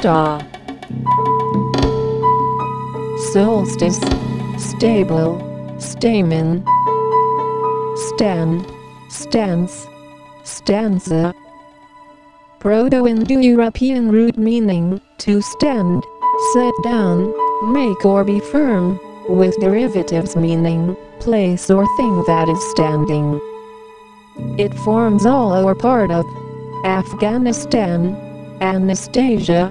Star. Solstice. Stable. Stamen. Stan. Stance. Stanza. Proto-Indo-European root meaning, to stand, set down, make or be firm, with derivatives meaning, place or thing that is standing. It forms all or part of Afghanistan, Anastasia,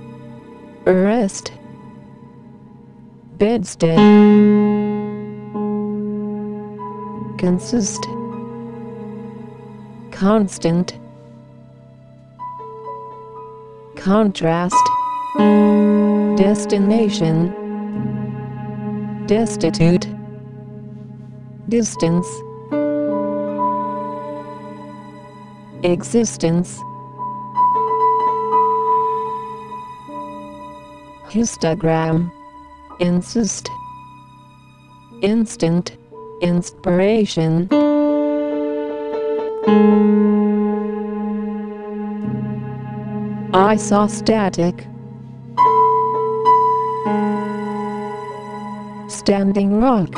arrest, bedstead, consist, constant, contrast, destination, destitute, distance, existence, histogram, insist, instant, inspiration. Isostatic. Standing rock.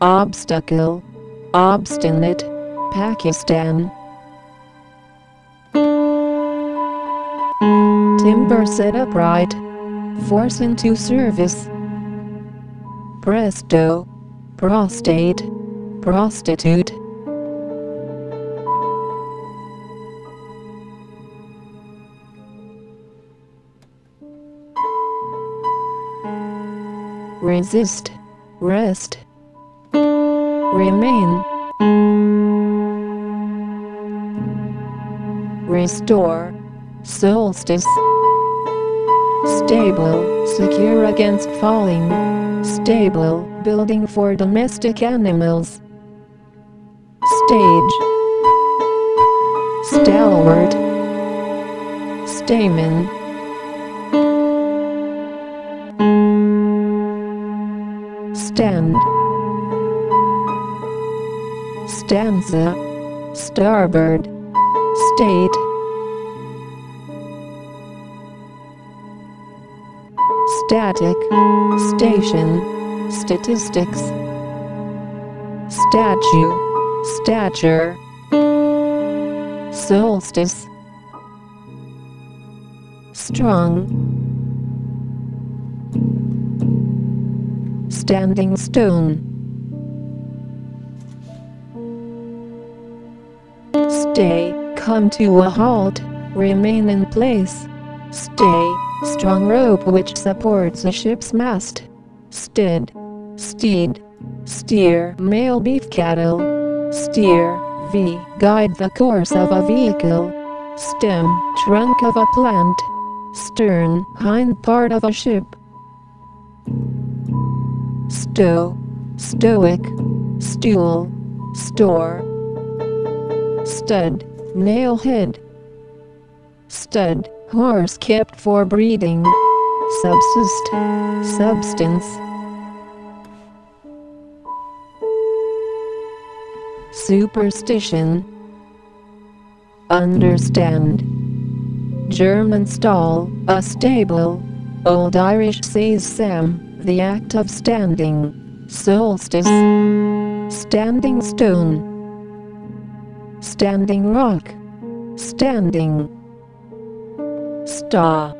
Obstacle. Obstinate. Pakistan. Timber set upright. Force into service. Presto. Prostate. Prostitute. Resist. Rest. Remain. Restore. Solstice. Stable, secure against falling. Stable, building for domestic animals. Stage. Stalwart. Stamen. Stand. Stanza. Starboard. State. Static. Station. Statistics. Statue. Stature. Solstice. Strong. Standing stone. Stay, come to a halt, remain in place. Stay, strong rope which supports a ship's mast. Stead, steed, steer, male beef cattle. Steer, V, guide the course of a vehicle. Stem, trunk of a plant. Stern, hind part of a ship. Stow, stoic, stool, store. Stud, nail head. Stud, horse kept for breeding. Subsist, substance. Superstition. Understand. German stall, a stable. Old Irish sessam, the act of standing. Solstice. Standing stone. Standing rock. Standing. Star.